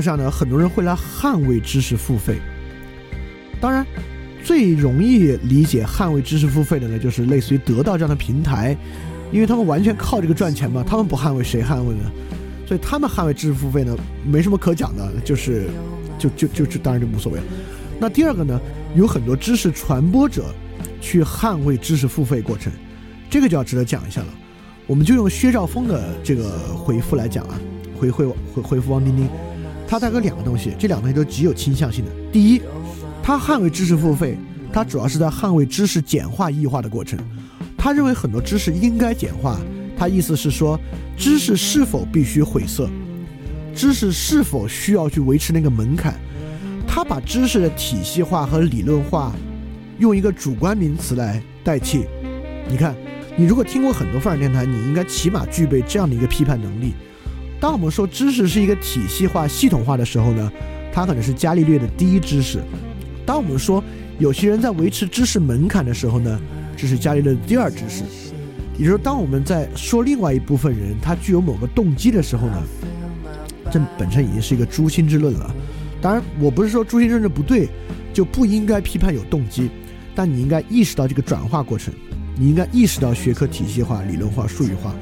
上呢，很多人会来捍卫知识付费。当然，最容易理解捍卫知识付费的呢，就是类似于得到这样的平台，因为他们完全靠这个赚钱嘛，他们不捍卫谁捍卫呢？所以他们捍卫知识付费呢，没什么可讲的，就是就就就就当然就无所谓了。那第二个呢，有很多知识传播者去捍卫知识付费过程，这个就要值得讲一下了。我们就用薛兆丰的这个回复来讲啊，回回回回复汪丁丁，他大概两个东西，这两个东西都极有倾向性的。第一，他捍卫知识付费，他主要是在捍卫知识简化异化的过程。他认为很多知识应该简化，他意思是说，知识是否必须晦涩，知识是否需要去维持那个门槛。他把知识的体系化和理论化，用一个主观名词来代替。你看，你如果听过很多范儿电台，你应该起码具备这样的一个批判能力。当我们说知识是一个体系化、系统化的时候呢，它可能是伽利略的第一知识；当我们说有些人在维持知识门槛的时候呢，这是伽利略的第二知识。也就是，当我们在说另外一部分人他具有某个动机的时候呢，这本身已经是一个诛心之论了。当然，我不是说诛心政治不对，就不应该批判有动机，但你应该意识到这个转化过程，你应该意识到学科体系化、理论化、术语化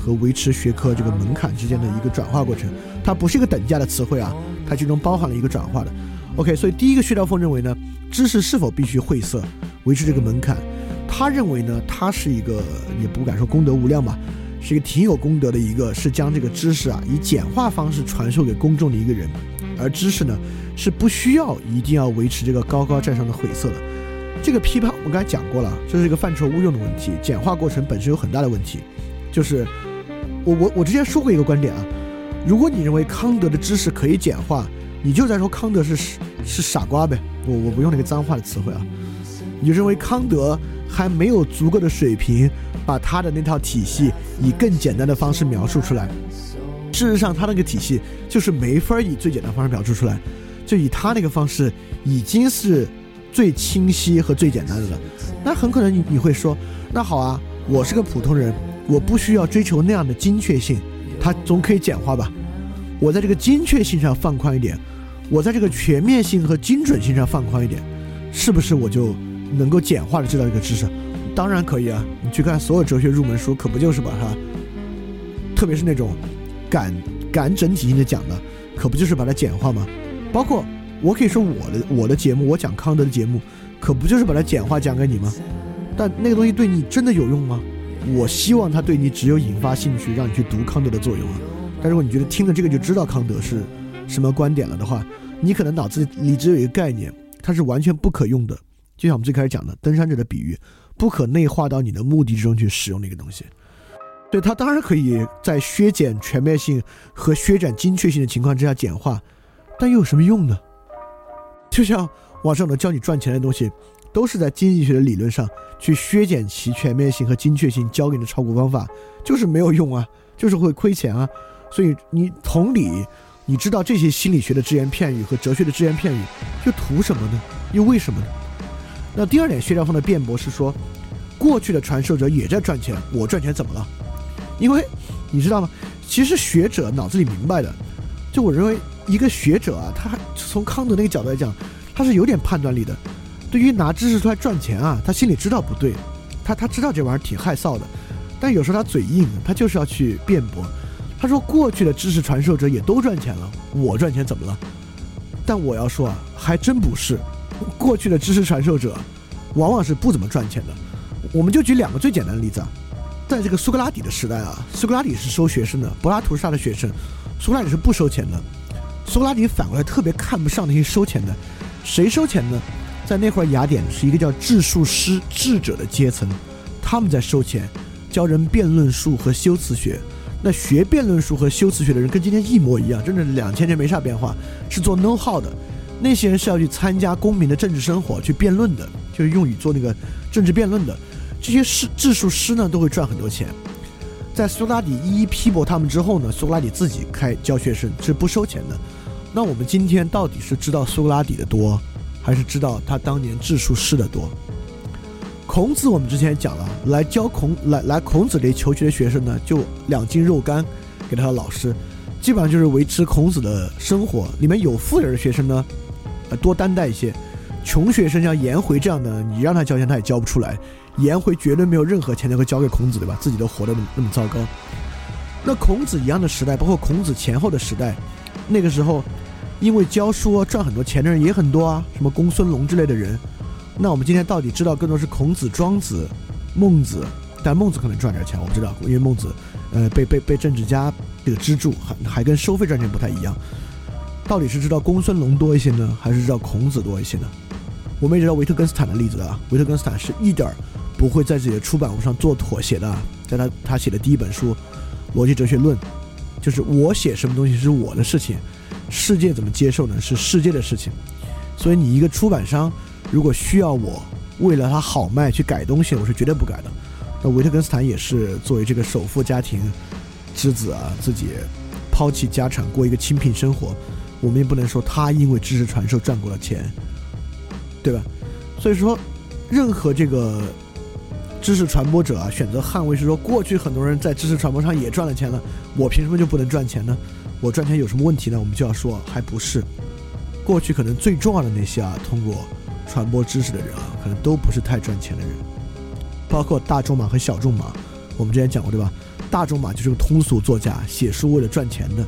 和维持学科这个门槛之间的一个转化过程，它不是一个等价的词汇啊，它其中包含了一个转化的。OK，所以第一个薛兆丰认为呢，知识是否必须晦涩，维持这个门槛？他认为呢，他是一个也不敢说功德无量吧，是一个挺有功德的一个，是将这个知识啊以简化方式传授给公众的一个人。而知识呢，是不需要一定要维持这个高高在上的晦涩的。这个批判我刚才讲过了，这是一个范畴误用的问题。简化过程本身有很大的问题，就是我我我之前说过一个观点啊，如果你认为康德的知识可以简化，你就在说康德是是傻瓜呗。我我不用那个脏话的词汇啊，你就认为康德还没有足够的水平，把他的那套体系以更简单的方式描述出来。事实上，他那个体系就是没法以最简单方式表述出来，就以他那个方式已经是最清晰和最简单的了。那很可能你你会说，那好啊，我是个普通人，我不需要追求那样的精确性，它总可以简化吧？我在这个精确性上放宽一点，我在这个全面性和精准性上放宽一点，是不是我就能够简化的知道这个知识？当然可以啊，你去看所有哲学入门书，可不就是把它，特别是那种。敢敢整体性的讲的，可不就是把它简化吗？包括我可以说我的我的节目，我讲康德的节目，可不就是把它简化讲给你吗？但那个东西对你真的有用吗？我希望它对你只有引发兴趣，让你去读康德的作用啊。但如果你觉得听了这个就知道康德是什么观点了的话，你可能脑子里只有一个概念，它是完全不可用的。就像我们最开始讲的登山者的比喻，不可内化到你的目的之中去使用那个东西。对它当然可以在削减全面性和削减精确性的情况之下简化，但又有什么用呢？就像网上的教你赚钱的东西，都是在经济学的理论上去削减其全面性和精确性，教给你的炒股方法就是没有用啊，就是会亏钱啊。所以你同理，你知道这些心理学的只言片语和哲学的只言片语，又图什么呢？又为什么呢？那第二点，薛兆丰的辩驳是说，过去的传授者也在赚钱，我赚钱怎么了？因为你知道吗？其实学者脑子里明白的，就我认为一个学者啊，他从康德那个角度来讲，他是有点判断力的。对于拿知识出来赚钱啊，他心里知道不对，他他知道这玩意儿挺害臊的，但有时候他嘴硬，他就是要去辩驳。他说过去的知识传授者也都赚钱了，我赚钱怎么了？但我要说啊，还真不是，过去的知识传授者往往是不怎么赚钱的。我们就举两个最简单的例子啊。在这个苏格拉底的时代啊，苏格拉底是收学生的，柏拉图是他的学生，苏格拉底是不收钱的。苏格拉底反过来特别看不上那些收钱的，谁收钱呢？在那会儿雅典是一个叫智术师智者的阶层，他们在收钱，教人辩论术和修辞学。那学辩论术和修辞学的人跟今天一模一样，真的两千年没啥变化，是做 know how 的。那些人是要去参加公民的政治生活，去辩论的，就是用于做那个政治辩论的。这些师智术师呢，都会赚很多钱。在苏格拉底一一批驳他们之后呢，苏格拉底自己开教学生是不收钱的。那我们今天到底是知道苏格拉底的多，还是知道他当年智术师的多？孔子我们之前讲了，来教孔来来孔子这求学的学生呢，就两斤肉干给他的老师，基本上就是维持孔子的生活。里面有富人的学生呢，呃，多担待一些；穷学生像颜回这样的，你让他交钱他也交不出来。颜回绝对没有任何钱能够交给孔子，对吧？自己都活得那么那么糟糕。那孔子一样的时代，包括孔子前后的时代，那个时候，因为教书赚很多钱的人也很多啊，什么公孙龙之类的人。那我们今天到底知道更多是孔子、庄子、孟子，但孟子可能赚点钱，我不知道，因为孟子，呃，被被被政治家这个资助，还还跟收费赚钱不太一样。到底是知道公孙龙多一些呢，还是知道孔子多一些呢？我们也知道维特根斯坦的例子啊，维特根斯坦是一点儿不会在自己的出版物上做妥协的，在他他写的第一本书《逻辑哲学论》，就是我写什么东西是我的事情，世界怎么接受呢？是世界的事情。所以你一个出版商。如果需要我为了他好卖去改东西，我是绝对不改的。那维特根斯坦也是作为这个首富家庭之子啊，自己抛弃家产过一个清贫生活，我们也不能说他因为知识传授赚过了钱，对吧？所以说，任何这个知识传播者啊，选择捍卫是说，过去很多人在知识传播上也赚了钱了，我凭什么就不能赚钱呢？我赚钱有什么问题呢？我们就要说，还不是过去可能最重要的那些啊，通过。传播知识的人啊，可能都不是太赚钱的人，包括大仲马和小仲马，我们之前讲过对吧？大仲马就是个通俗作家，写书为了赚钱的。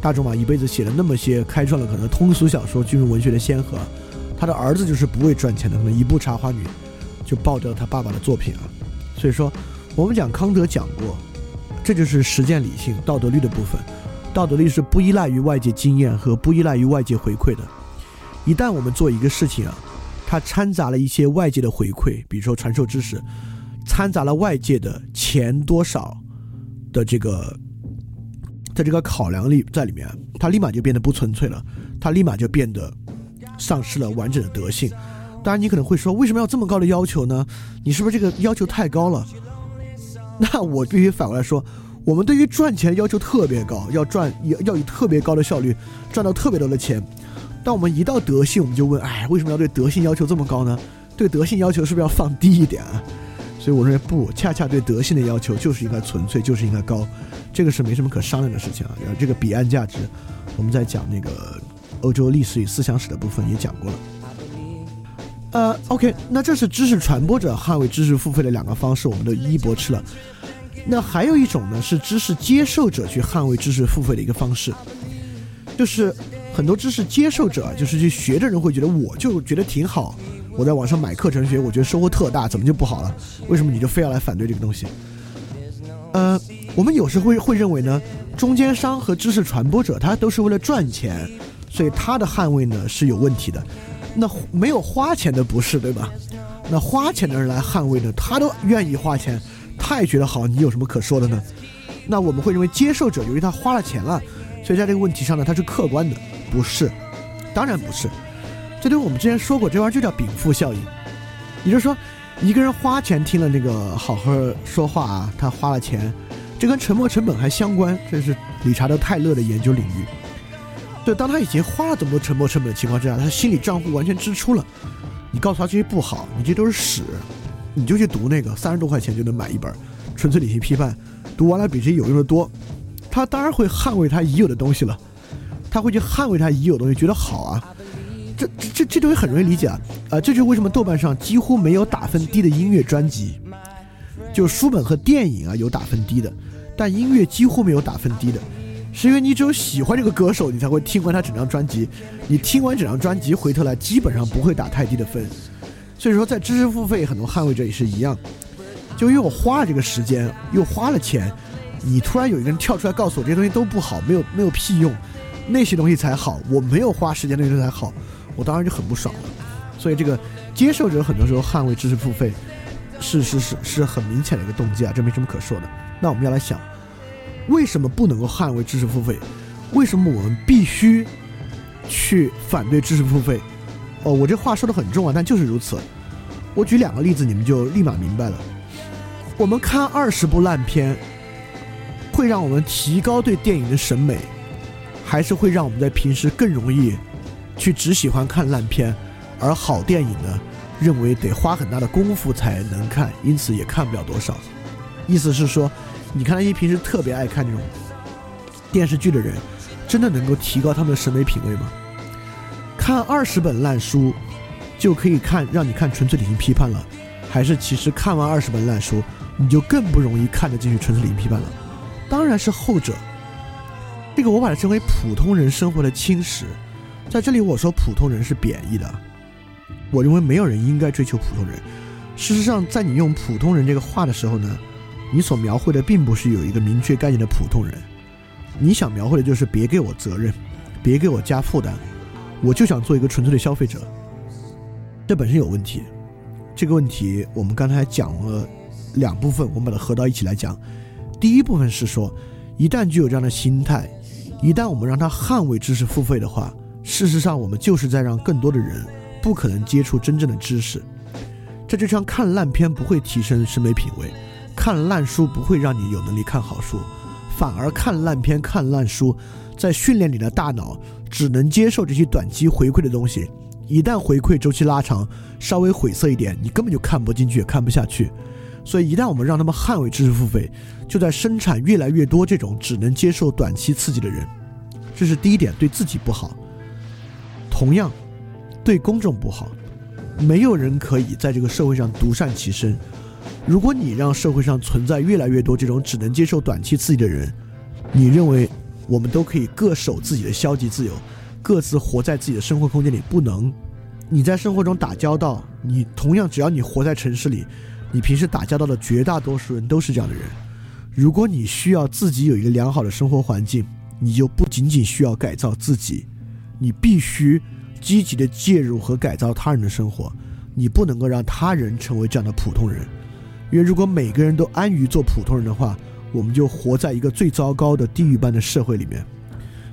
大仲马一辈子写了那么些，开创了可能通俗小说进入文学的先河。他的儿子就是不为赚钱的，可能一部《茶花女》就爆掉了他爸爸的作品啊。所以说，我们讲康德讲过，这就是实践理性道德律的部分。道德力是不依赖于外界经验和不依赖于外界回馈的。一旦我们做一个事情啊。它掺杂了一些外界的回馈，比如说传授知识，掺杂了外界的钱多少的这个在这个考量里在里面，它立马就变得不纯粹了，它立马就变得丧失了完整的德性。当然，你可能会说，为什么要这么高的要求呢？你是不是这个要求太高了？那我必须反过来说，我们对于赚钱要求特别高，要赚要要以特别高的效率赚到特别多的钱。但我们一到德性，我们就问：哎，为什么要对德性要求这么高呢？对德性要求是不是要放低一点啊？所以我认为不，恰恰对德性的要求就是应该纯粹，就是应该高，这个是没什么可商量的事情啊。然后这个彼岸价值，我们在讲那个欧洲历史与思想史的部分也讲过了。呃，OK，那这是知识传播者捍卫知识付费的两个方式，我们都一一驳斥了。那还有一种呢，是知识接受者去捍卫知识付费的一个方式，就是。很多知识接受者，就是去学的人会觉得，我就觉得挺好。我在网上买课程学，我觉得收获特大，怎么就不好了？为什么你就非要来反对这个东西？呃，我们有时会会认为呢，中间商和知识传播者他都是为了赚钱，所以他的捍卫呢是有问题的。那没有花钱的不是对吧？那花钱的人来捍卫呢，他都愿意花钱，他也觉得好，你有什么可说的呢？那我们会认为接受者由于他花了钱了，所以在这个问题上呢，他是客观的。不是，当然不是。这对我们之前说过，这玩意儿就叫禀赋效应。也就是说，一个人花钱听了那个好好说话啊，他花了钱，这跟沉没成本还相关。这是理查德泰勒的研究领域。对，当他已经花了这么多沉没成本的情况之下，他心理账户完全支出了。你告诉他这些不好，你这都是屎，你就去读那个三十多块钱就能买一本《纯粹理性批判》，读完了比这些有用的多。他当然会捍卫他已有的东西了。他会去捍卫他已有东西，觉得好啊，这这这这东西很容易理解啊，啊，这就是为什么豆瓣上几乎没有打分低的音乐专辑，就书本和电影啊有打分低的，但音乐几乎没有打分低的，是因为你只有喜欢这个歌手，你才会听完他整张专辑，你听完整张专辑回头来基本上不会打太低的分，所以说在知识付费很多捍卫者也是一样，就因为我花了这个时间又花了钱，你突然有一个人跳出来告诉我这些东西都不好，没有没有屁用。那些东西才好，我没有花时间那些东西才好，我当然就很不爽了。所以这个接受者很多时候捍卫知识付费，是是是是很明显的一个动机啊，这没什么可说的。那我们要来想，为什么不能够捍卫知识付费？为什么我们必须去反对知识付费？哦，我这话说的很重啊，但就是如此。我举两个例子，你们就立马明白了。我们看二十部烂片，会让我们提高对电影的审美。还是会让我们在平时更容易去只喜欢看烂片，而好电影呢，认为得花很大的功夫才能看，因此也看不了多少。意思是说，你看那些平时特别爱看这种电视剧的人，真的能够提高他们的审美品味吗？看二十本烂书，就可以看让你看纯粹理性批判了，还是其实看完二十本烂书，你就更不容易看得进去纯粹理性批判了？当然是后者。这个我把它称为普通人生活的侵蚀。在这里我说普通人是贬义的，我认为没有人应该追求普通人。事实上，在你用普通人这个话的时候呢，你所描绘的并不是有一个明确概念的普通人，你想描绘的就是别给我责任，别给我加负担，我就想做一个纯粹的消费者。这本身有问题。这个问题我们刚才讲了两部分，我们把它合到一起来讲。第一部分是说，一旦具有这样的心态。一旦我们让他捍卫知识付费的话，事实上我们就是在让更多的人不可能接触真正的知识。这就像看烂片不会提升审美品味，看烂书不会让你有能力看好书，反而看烂片、看烂书，在训练你的大脑只能接受这些短期回馈的东西。一旦回馈周期拉长，稍微晦涩一点，你根本就看不进去，也看不下去。所以，一旦我们让他们捍卫知识付费，就在生产越来越多这种只能接受短期刺激的人，这是第一点，对自己不好。同样，对公众不好。没有人可以在这个社会上独善其身。如果你让社会上存在越来越多这种只能接受短期刺激的人，你认为我们都可以各守自己的消极自由，各自活在自己的生活空间里？不能。你在生活中打交道，你同样只要你活在城市里。你平时打交道的绝大多数人都是这样的人。如果你需要自己有一个良好的生活环境，你就不仅仅需要改造自己，你必须积极的介入和改造他人的生活。你不能够让他人成为这样的普通人，因为如果每个人都安于做普通人的话，我们就活在一个最糟糕的地狱般的社会里面。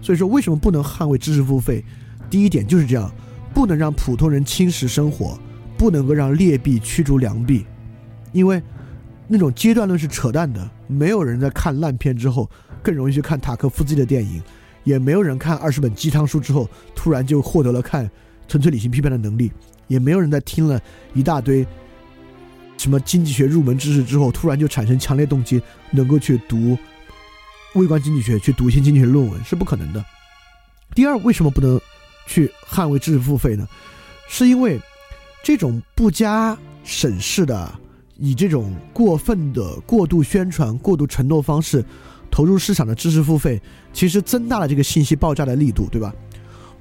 所以说，为什么不能捍卫知识付费？第一点就是这样，不能让普通人侵蚀生活，不能够让劣币驱逐良币。因为那种阶段论是扯淡的，没有人在看烂片之后更容易去看塔科夫斯基的电影，也没有人看二十本鸡汤书之后突然就获得了看纯粹理性批判的能力，也没有人在听了一大堆什么经济学入门知识之后突然就产生强烈动机能够去读微观经济学，去读一些经济学论文，是不可能的。第二，为什么不能去捍卫知识付费呢？是因为这种不加审视的。以这种过分的过度宣传、过度承诺方式投入市场的知识付费，其实增大了这个信息爆炸的力度，对吧？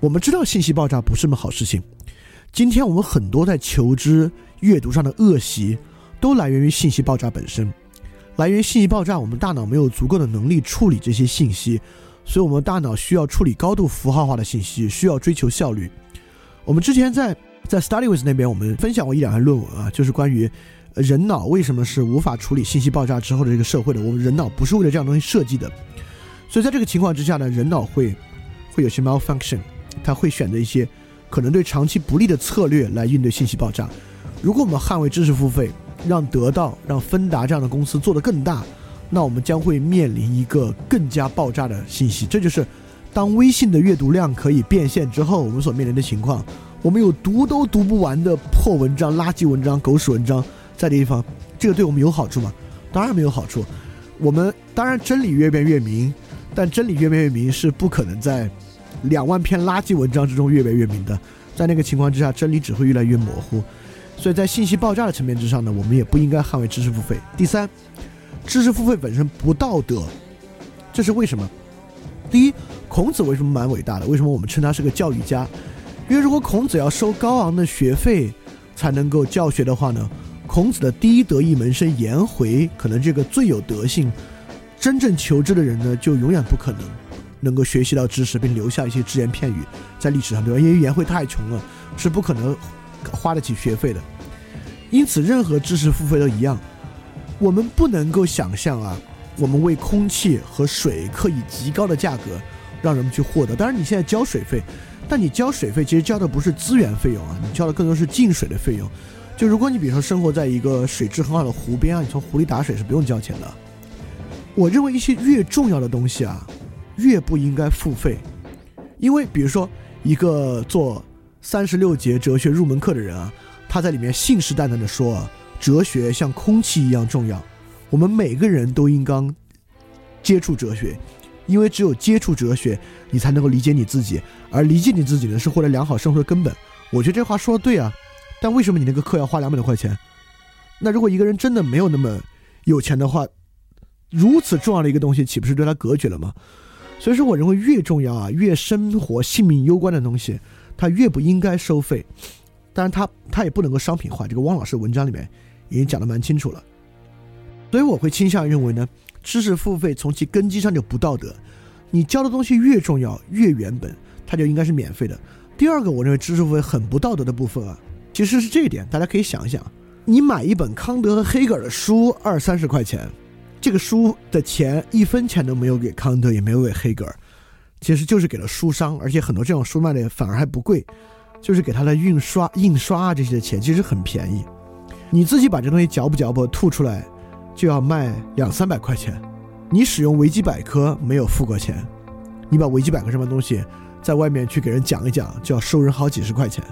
我们知道信息爆炸不是什么好事情。今天我们很多在求知、阅读上的恶习，都来源于信息爆炸本身。来源于信息爆炸，我们大脑没有足够的能力处理这些信息，所以我们大脑需要处理高度符号化的信息，需要追求效率。我们之前在在 StudyWith 那边，我们分享过一两篇论文啊，就是关于。人脑为什么是无法处理信息爆炸之后的这个社会的？我们人脑不是为了这样东西设计的，所以在这个情况之下呢，人脑会会有些 malfunction，它会选择一些可能对长期不利的策略来应对信息爆炸。如果我们捍卫知识付费，让得到、让芬达这样的公司做得更大，那我们将会面临一个更加爆炸的信息。这就是当微信的阅读量可以变现之后，我们所面临的情况。我们有读都读不完的破文章、垃圾文章、狗屎文章。在的地方，这个对我们有好处吗？当然没有好处。我们当然真理越辩越明，但真理越辩越明是不可能在两万篇垃圾文章之中越辩越明的。在那个情况之下，真理只会越来越模糊。所以在信息爆炸的层面之上呢，我们也不应该捍卫知识付费。第三，知识付费本身不道德，这是为什么？第一，孔子为什么蛮伟大的？为什么我们称他是个教育家？因为如果孔子要收高昂的学费才能够教学的话呢？孔子的第一得意门生颜回，可能这个最有德性、真正求知的人呢，就永远不可能能够学习到知识，并留下一些只言片语在历史上，对吧？因为颜回太穷了，是不可能花得起学费的。因此，任何知识付费都一样。我们不能够想象啊，我们为空气和水可以极高的价格让人们去获得。当然，你现在交水费，但你交水费其实交的不是资源费用啊，你交的更多是进水的费用。就如果你比如说生活在一个水质很好的湖边啊，你从湖里打水是不用交钱的。我认为一些越重要的东西啊，越不应该付费，因为比如说一个做三十六节哲学入门课的人啊，他在里面信誓旦旦的说，哲学像空气一样重要，我们每个人都应当接触哲学，因为只有接触哲学，你才能够理解你自己，而理解你自己呢，是获得良好生活的根本。我觉得这话说的对啊，但为什么你那个课要花两百多块钱？那如果一个人真的没有那么有钱的话，如此重要的一个东西，岂不是对他隔绝了吗？所以说，我认为越重要啊，越生活性命攸关的东西，它越不应该收费。当然，它它也不能够商品化。这个汪老师文章里面已经讲得蛮清楚了。所以我会倾向认为呢，知识付费从其根基上就不道德。你教的东西越重要越原本，它就应该是免费的。第二个，我认为知识付费很不道德的部分啊，其实是这一点，大家可以想一想：你买一本康德和黑格尔的书二三十块钱。这个书的钱一分钱都没有给康德，也没有给黑格尔，其实就是给了书商，而且很多这种书卖的反而还不贵，就是给他的印刷、印刷啊这些的钱，其实很便宜。你自己把这东西嚼不嚼不吐出来，就要卖两三百块钱。你使用维基百科没有付过钱，你把维基百科上面东西在外面去给人讲一讲，就要收人好几十块钱，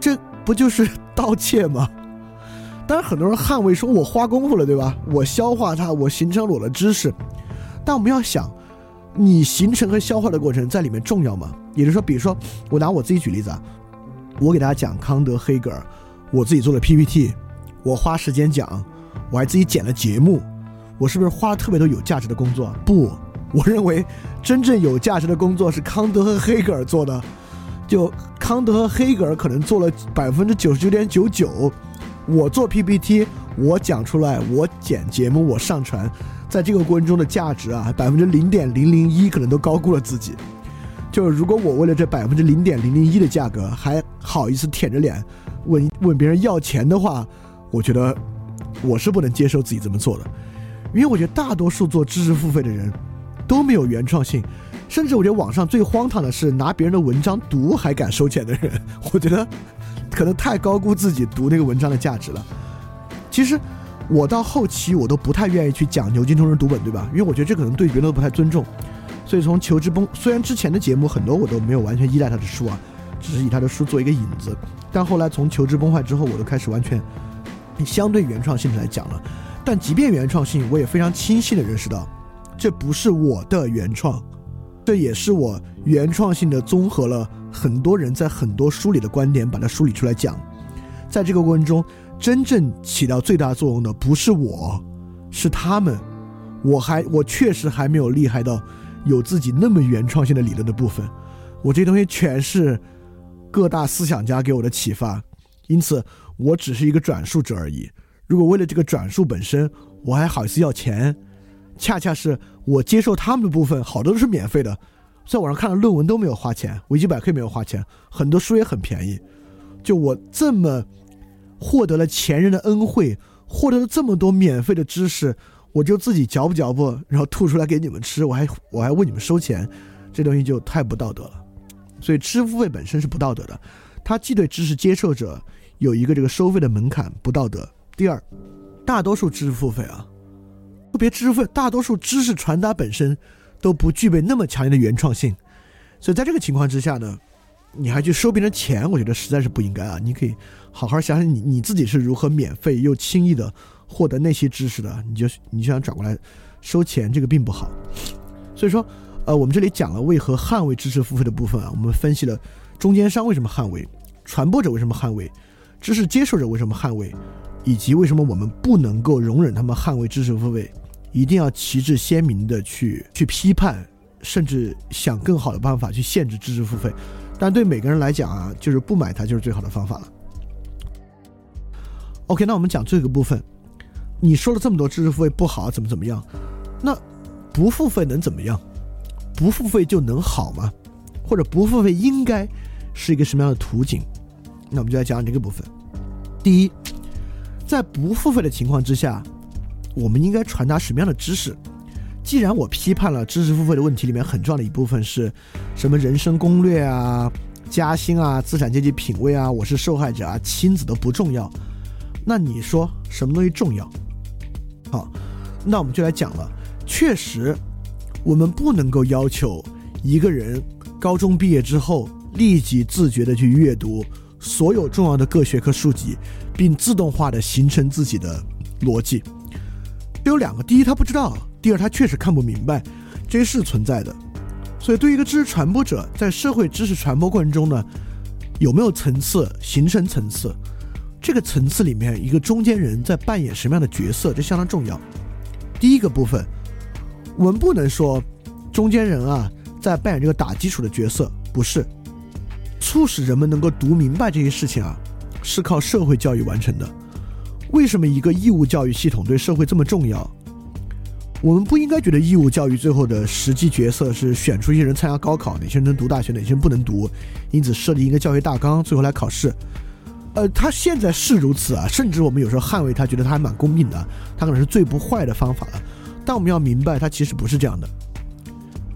这不就是盗窃吗？当然，很多人捍卫说：“我花功夫了，对吧？我消化它，我形成了我的知识。”但我们要想，你形成和消化的过程在里面重要吗？也就是说，比如说，我拿我自己举例子啊，我给大家讲康德、黑格尔，我自己做了 PPT，我花时间讲，我还自己剪了节目，我是不是花了特别多有价值的工作？不，我认为真正有价值的工作是康德和黑格尔做的。就康德和黑格尔可能做了百分之九十九点九九。我做 PPT，我讲出来，我剪节目，我上传，在这个过程中的价值啊，百分之零点零零一可能都高估了自己。就是如果我为了这百分之零点零零一的价格还好意思舔着脸问问别人要钱的话，我觉得我是不能接受自己这么做的，因为我觉得大多数做知识付费的人都没有原创性，甚至我觉得网上最荒唐的是拿别人的文章读还敢收钱的人，我觉得。可能太高估自己读那个文章的价值了。其实，我到后期我都不太愿意去讲牛津通人读本，对吧？因为我觉得这可能对别人都不太尊重。所以从求之崩，虽然之前的节目很多我都没有完全依赖他的书啊，只是以他的书做一个引子。但后来从求之崩坏之后，我都开始完全相对原创性的来讲了。但即便原创性，我也非常清晰的认识到，这不是我的原创，这也是我原创性的综合了。很多人在很多书里的观点，把它梳理出来讲，在这个过程中，真正起到最大作用的不是我，是他们。我还我确实还没有厉害到有自己那么原创性的理论的部分。我这些东西全是各大思想家给我的启发，因此我只是一个转述者而已。如果为了这个转述本身，我还好意思要钱，恰恰是我接受他们的部分，好多都是免费的。在网上看的论文都没有花钱，维基百科也没有花钱，很多书也很便宜。就我这么获得了前人的恩惠，获得了这么多免费的知识，我就自己嚼不嚼不，然后吐出来给你们吃，我还我还问你们收钱，这东西就太不道德了。所以知识付费本身是不道德的，它既对知识接受者有一个这个收费的门槛不道德。第二，大多数知识付费啊，特别知识付费，大多数知识传达本身。都不具备那么强烈的原创性，所以在这个情况之下呢，你还去收别人钱，我觉得实在是不应该啊！你可以好好想想你你自己是如何免费又轻易的获得那些知识的，你就你就想转过来收钱，这个并不好。所以说，呃，我们这里讲了为何捍卫知识付费的部分啊，我们分析了中间商为什么捍卫，传播者为什么捍卫，知识接受者为什么捍卫，以及为什么我们不能够容忍他们捍卫知识付费。一定要旗帜鲜明的去去批判，甚至想更好的办法去限制知识付费，但对每个人来讲啊，就是不买它就是最好的方法了。OK，那我们讲这个部分，你说了这么多知识付费不好，怎么怎么样？那不付费能怎么样？不付费就能好吗？或者不付费应该是一个什么样的图景？那我们就来讲讲这个部分。第一，在不付费的情况之下。我们应该传达什么样的知识？既然我批判了知识付费的问题里面很重要的一部分是什么人生攻略啊、加薪啊、资产阶级品位啊、我是受害者啊、亲子都不重要，那你说什么东西重要？好，那我们就来讲了。确实，我们不能够要求一个人高中毕业之后立即自觉的去阅读所有重要的各学科书籍，并自动化的形成自己的逻辑。有两个，第一他不知道，第二他确实看不明白，这是存在的。所以，对于一个知识传播者，在社会知识传播过程中呢，有没有层次，形成层次？这个层次里面，一个中间人在扮演什么样的角色，这相当重要。第一个部分，我们不能说中间人啊在扮演这个打基础的角色，不是。促使人们能够读明白这些事情啊，是靠社会教育完成的。为什么一个义务教育系统对社会这么重要？我们不应该觉得义务教育最后的实际角色是选出一些人参加高考，哪些人能读大学，哪些人不能读，因此设立一个教学大纲，最后来考试。呃，他现在是如此啊，甚至我们有时候捍卫他，觉得他还蛮公平的，他可能是最不坏的方法了。但我们要明白，他其实不是这样的。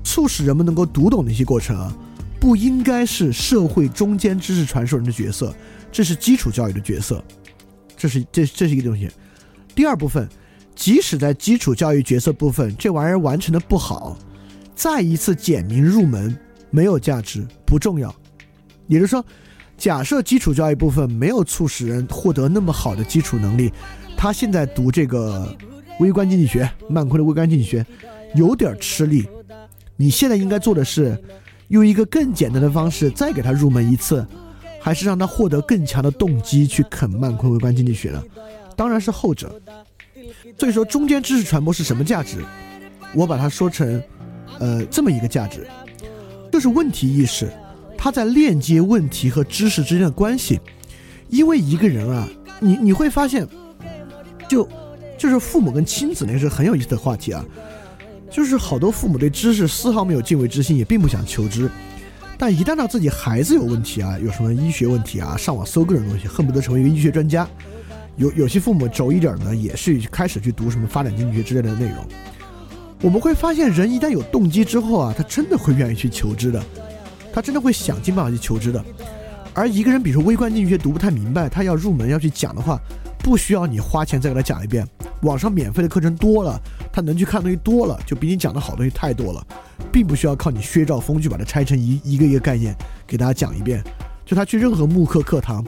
促使人们能够读懂那些过程啊，不应该是社会中间知识传授人的角色，这是基础教育的角色，这是这这是一个东西。第二部分，即使在基础教育角色部分，这玩意儿完成的不好，再一次简明入门没有价值，不重要。也就是说。假设基础教育部分没有促使人获得那么好的基础能力，他现在读这个微观经济学，曼昆的微观经济学，有点吃力。你现在应该做的是，用一个更简单的方式再给他入门一次，还是让他获得更强的动机去啃曼昆微观经济学呢？当然是后者。所以说，中间知识传播是什么价值？我把它说成，呃，这么一个价值，就是问题意识。它在链接问题和知识之间的关系，因为一个人啊，你你会发现，就就是父母跟亲子那是很有意思的话题啊，就是好多父母对知识丝毫没有敬畏之心，也并不想求知，但一旦到自己孩子有问题啊，有什么医学问题啊，上网搜各种东西，恨不得成为一个医学专家。有有些父母轴一点呢，也是开始去读什么发展经济学之类的内容。我们会发现，人一旦有动机之后啊，他真的会愿意去求知的。他真的会想尽办法去求知的，而一个人，比如说微观经济学读不太明白，他要入门要去讲的话，不需要你花钱再给他讲一遍，网上免费的课程多了，他能去看的东西多了，就比你讲的好东西太多了，并不需要靠你薛兆丰去把它拆成一一个一个概念给大家讲一遍，就他去任何慕课课堂，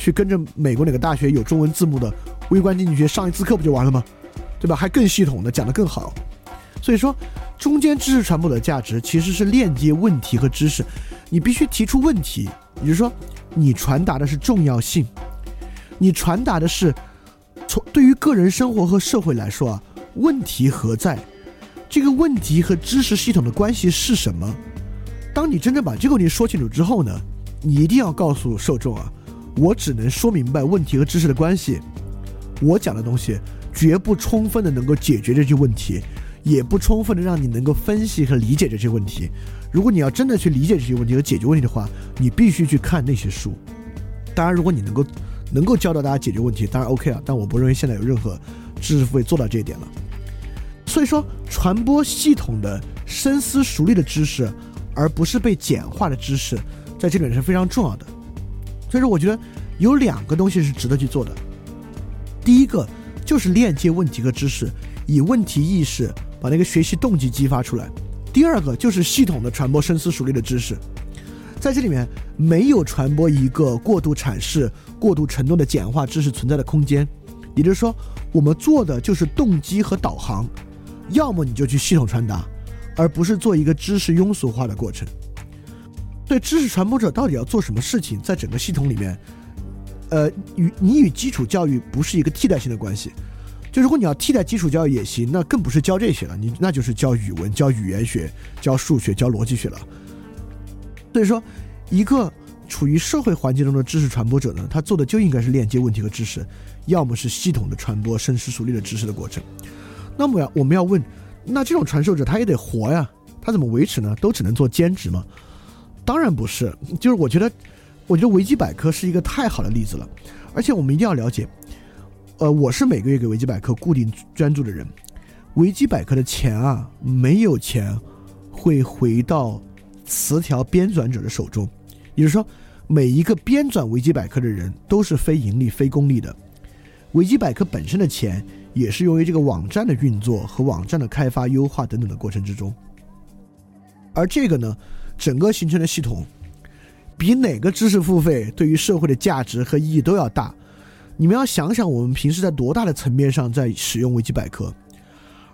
去跟着美国哪个大学有中文字幕的微观经济学上一次课不就完了吗？对吧？还更系统的讲得更好，所以说。中间知识传播的价值其实是链接问题和知识，你必须提出问题，也就是说，你传达的是重要性，你传达的是从对于个人生活和社会来说啊，问题何在？这个问题和知识系统的关系是什么？当你真正把这个问题说清楚之后呢，你一定要告诉受众啊，我只能说明白问题和知识的关系，我讲的东西绝不充分的能够解决这些问题。也不充分的让你能够分析和理解这些问题。如果你要真的去理解这些问题和解决问题的话，你必须去看那些书。当然，如果你能够能够教导大家解决问题，当然 OK 啊。但我不认为现在有任何知识付费做到这一点了。所以说，传播系统的深思熟虑的知识，而不是被简化的知识，在这里是非常重要的。所以说，我觉得有两个东西是值得去做的。第一个就是链接问题和知识，以问题意识。把那个学习动机激发出来。第二个就是系统的传播深思熟虑的知识，在这里面没有传播一个过度阐释、过度承诺的简化知识存在的空间。也就是说，我们做的就是动机和导航，要么你就去系统传达，而不是做一个知识庸俗化的过程。对知识传播者到底要做什么事情，在整个系统里面，呃，与你与基础教育不是一个替代性的关系。就如果你要替代基础教育也行，那更不是教这些了，你那就是教语文、教语言学、教数学、教逻辑学了。所以说，一个处于社会环境中的知识传播者呢，他做的就应该是链接问题和知识，要么是系统的传播深思熟虑的知识的过程。那么要我们要问，那这种传授者他也得活呀，他怎么维持呢？都只能做兼职吗？当然不是，就是我觉得，我觉得维基百科是一个太好的例子了，而且我们一定要了解。呃，我是每个月给维基百科固定捐助的人。维基百科的钱啊，没有钱会回到词条编纂者的手中。也就是说，每一个编纂维基百科的人都是非盈利、非公利的。维基百科本身的钱也是由于这个网站的运作和网站的开发、优化等等的过程之中。而这个呢，整个形成的系统，比哪个知识付费对于社会的价值和意义都要大。你们要想想，我们平时在多大的层面上在使用维基百科，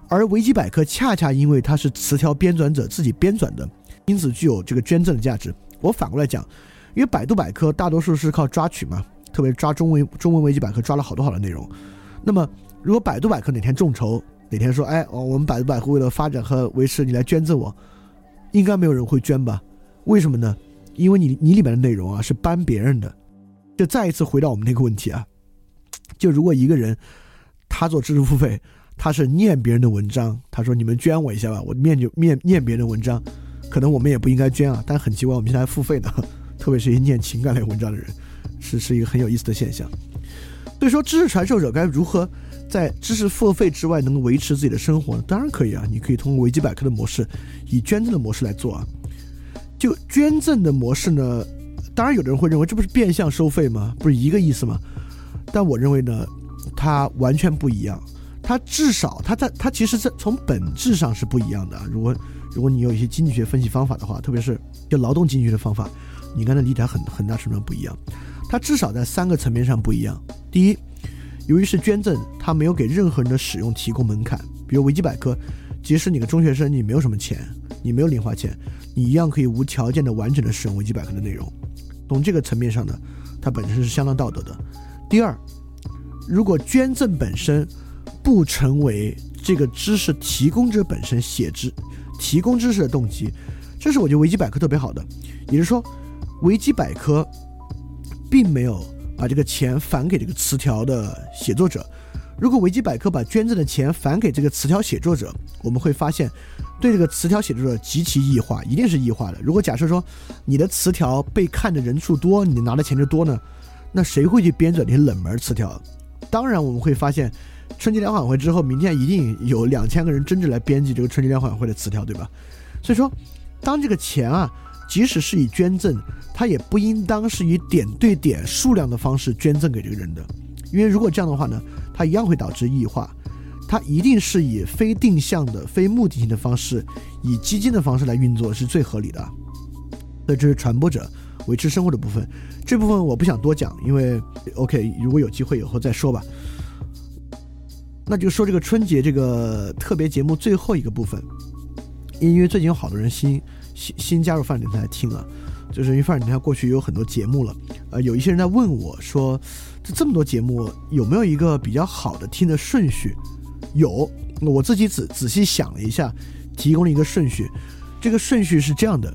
而维基百科恰恰因为它是词条编纂者自己编纂的，因此具有这个捐赠的价值。我反过来讲，因为百度百科大多数是靠抓取嘛，特别抓中文中文维基百科抓了好多好多内容。那么如果百度百科哪天众筹，哪天说，哎，哦，我们百度百科为了发展和维持，你来捐赠我，应该没有人会捐吧？为什么呢？因为你你里面的内容啊是搬别人的。就再一次回到我们那个问题啊，就如果一个人他做知识付费。他是念别人的文章，他说：“你们捐我一下吧，我念就念念别人的文章，可能我们也不应该捐啊，但很奇怪，我们现在付费呢，特别是一些念情感类文章的人，是是一个很有意思的现象。所以说，知识传授者该如何在知识付费之外能够维持自己的生活呢？当然可以啊，你可以通过维基百科的模式，以捐赠的模式来做啊。就捐赠的模式呢，当然有的人会认为这不是变相收费吗？不是一个意思吗？但我认为呢，它完全不一样。它至少，它在它其实，在从本质上是不一样的。啊如果如果你有一些经济学分析方法的话，特别是就劳动经济学的方法，你刚才理解很很大程度上不一样。它至少在三个层面上不一样。第一，由于是捐赠，它没有给任何人的使用提供门槛。比如维基百科，即使你个中学生，你没有什么钱，你没有零花钱，你一样可以无条件的完整的使用维基百科的内容。从这个层面上呢，它本身是相当道德的。第二，如果捐赠本身，不成为这个知识提供者本身写知提供知识的动机，这是我觉得维基百科特别好的。也就是说，维基百科并没有把这个钱返给这个词条的写作者。如果维基百科把捐赠的钱返给这个词条写作者，我们会发现对这个词条写作者极其异化，一定是异化的。如果假设说你的词条被看的人数多，你拿的钱就多呢？那谁会去编纂这些冷门词条？当然，我们会发现。春节联欢晚会之后，明天一定有两千个人争着来编辑这个春节联欢晚会的词条，对吧？所以说，当这个钱啊，即使是以捐赠，它也不应当是以点对点数量的方式捐赠给这个人的，因为如果这样的话呢，它一样会导致异化。它一定是以非定向的、非目的性的方式，以基金的方式来运作是最合理的。那这是传播者维持生活的部分，这部分我不想多讲，因为 OK，如果有机会以后再说吧。那就说这个春节这个特别节目最后一个部分，因为最近有好多人新新新加入范电台听啊，就是因为范电台过去有很多节目了，呃，有一些人在问我说，这这么多节目有没有一个比较好的听的顺序？有，我自己仔仔细想了一下，提供了一个顺序，这个顺序是这样的：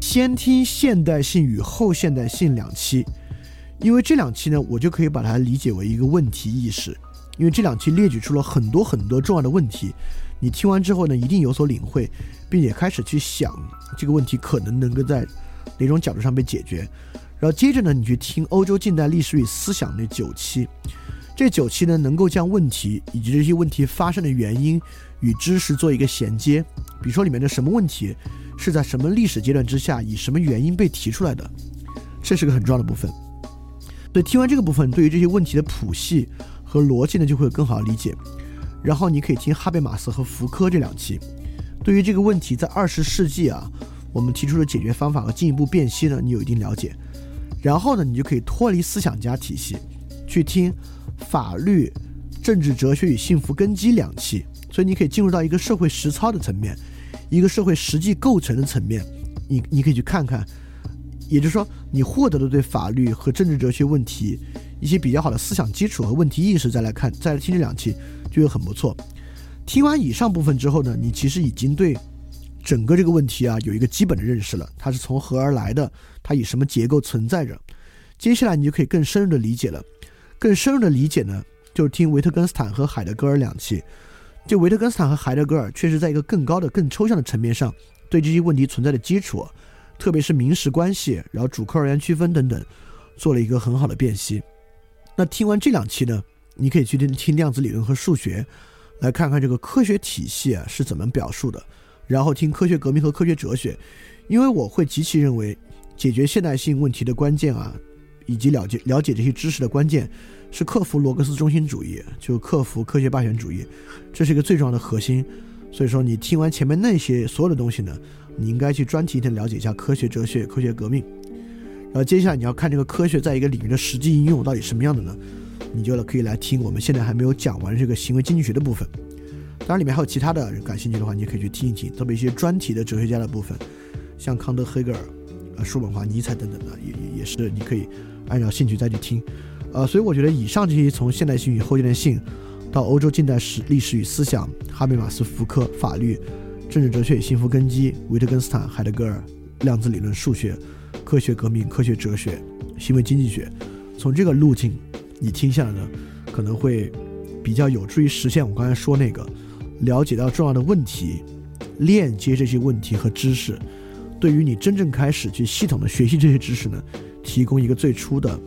先听现代性与后现代性两期，因为这两期呢，我就可以把它理解为一个问题意识。因为这两期列举出了很多很多重要的问题，你听完之后呢，一定有所领会，并且开始去想这个问题可能能够在哪种角度上被解决。然后接着呢，你去听欧洲近代历史与思想那九期，这九期呢能够将问题以及这些问题发生的原因与知识做一个衔接。比如说里面的什么问题是在什么历史阶段之下以什么原因被提出来的，这是个很重要的部分。对听完这个部分，对于这些问题的谱系。和逻辑呢就会有更好理解，然后你可以听哈贝马斯和福柯这两期，对于这个问题在二十世纪啊，我们提出的解决方法和进一步辨析呢，你有一定了解，然后呢，你就可以脱离思想家体系，去听法律、政治哲学与幸福根基两期，所以你可以进入到一个社会实操的层面，一个社会实际构成的层面，你你可以去看看，也就是说，你获得了对法律和政治哲学问题。一些比较好的思想基础和问题意识，再来看，再来听这两期，就会很不错。听完以上部分之后呢，你其实已经对整个这个问题啊有一个基本的认识了，它是从何而来的，它以什么结构存在着。接下来你就可以更深入的理解了。更深入的理解呢，就是听维特根斯坦和海德格尔两期。就维特根斯坦和海德格尔确实在一个更高的、更抽象的层面上，对这些问题存在的基础，特别是名实关系，然后主客二元区分等等，做了一个很好的辨析。那听完这两期呢，你可以去听听量子理论和数学，来看看这个科学体系啊是怎么表述的，然后听科学革命和科学哲学，因为我会极其认为，解决现代性问题的关键啊，以及了解了解这些知识的关键，是克服罗格斯中心主义，就克服科学霸权主义，这是一个最重要的核心。所以说，你听完前面那些所有的东西呢，你应该去专题的了解一下科学哲学、科学革命。然后接下来你要看这个科学在一个领域的实际应用到底什么样的呢？你就可以来听我们现在还没有讲完这个行为经济学的部分。当然里面还有其他的感兴趣的话，你也可以去听一听，特别一些专题的哲学家的部分，像康德、黑格尔、呃叔本华、尼采等等的，也也也是你可以按照兴趣再去听。呃，所以我觉得以上这些从现代性与后现代性到欧洲近代史历史与思想，哈贝马斯、福柯、法律、政治哲学与幸福根基，维特根斯坦、海德格尔、量子理论、数学、科学革命、科学哲学、行为经济学，从这个路径你听下来呢，可能会比较有助于实现我刚才说那个了解到重要的问题，链接这些问题和知识，对于你真正开始去系统的学习这些知识呢，提供一个最初的。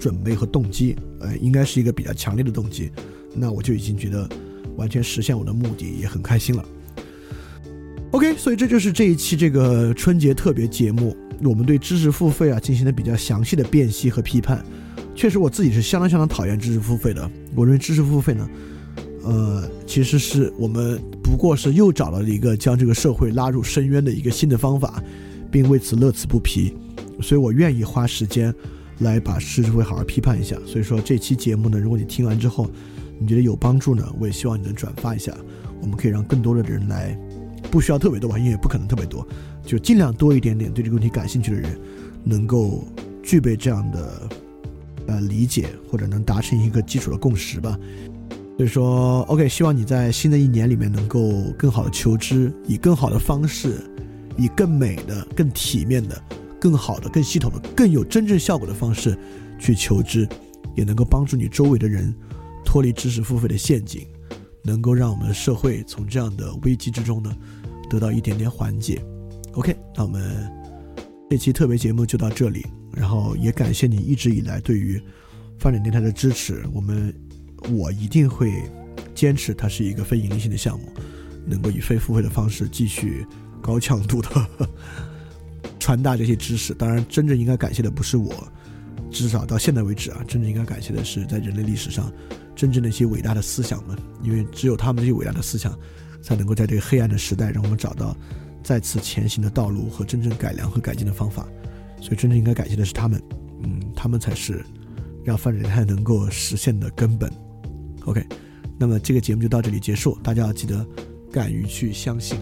准备和动机，呃，应该是一个比较强烈的动机，那我就已经觉得完全实现我的目的，也很开心了。OK，所以这就是这一期这个春节特别节目，我们对知识付费啊进行了比较详细的辨析和批判。确实，我自己是相当相当讨厌知识付费的。我认为知识付费呢，呃，其实是我们不过是又找到了一个将这个社会拉入深渊的一个新的方法，并为此乐此不疲。所以我愿意花时间。来把知识会好好批判一下，所以说这期节目呢，如果你听完之后，你觉得有帮助呢，我也希望你能转发一下，我们可以让更多的人来，不需要特别多吧，因为也不可能特别多，就尽量多一点点对这个问题感兴趣的人，能够具备这样的呃理解，或者能达成一个基础的共识吧。所以说，OK，希望你在新的一年里面能够更好的求知，以更好的方式，以更美的、更体面的。更好的、更系统的、更有真正效果的方式去求知，也能够帮助你周围的人脱离知识付费的陷阱，能够让我们的社会从这样的危机之中呢得到一点点缓解。OK，那我们这期特别节目就到这里，然后也感谢你一直以来对于发展电台的支持。我们我一定会坚持它是一个非盈利性的项目，能够以非付费的方式继续高强度的。传达这些知识，当然，真正应该感谢的不是我，至少到现在为止啊，真正应该感谢的是在人类历史上真正的一些伟大的思想们，因为只有他们这些伟大的思想，才能够在这个黑暗的时代，让我们找到再次前行的道路和真正改良和改进的方法。所以，真正应该感谢的是他们，嗯，他们才是让范人泰能够实现的根本。OK，那么这个节目就到这里结束，大家要记得敢于去相信。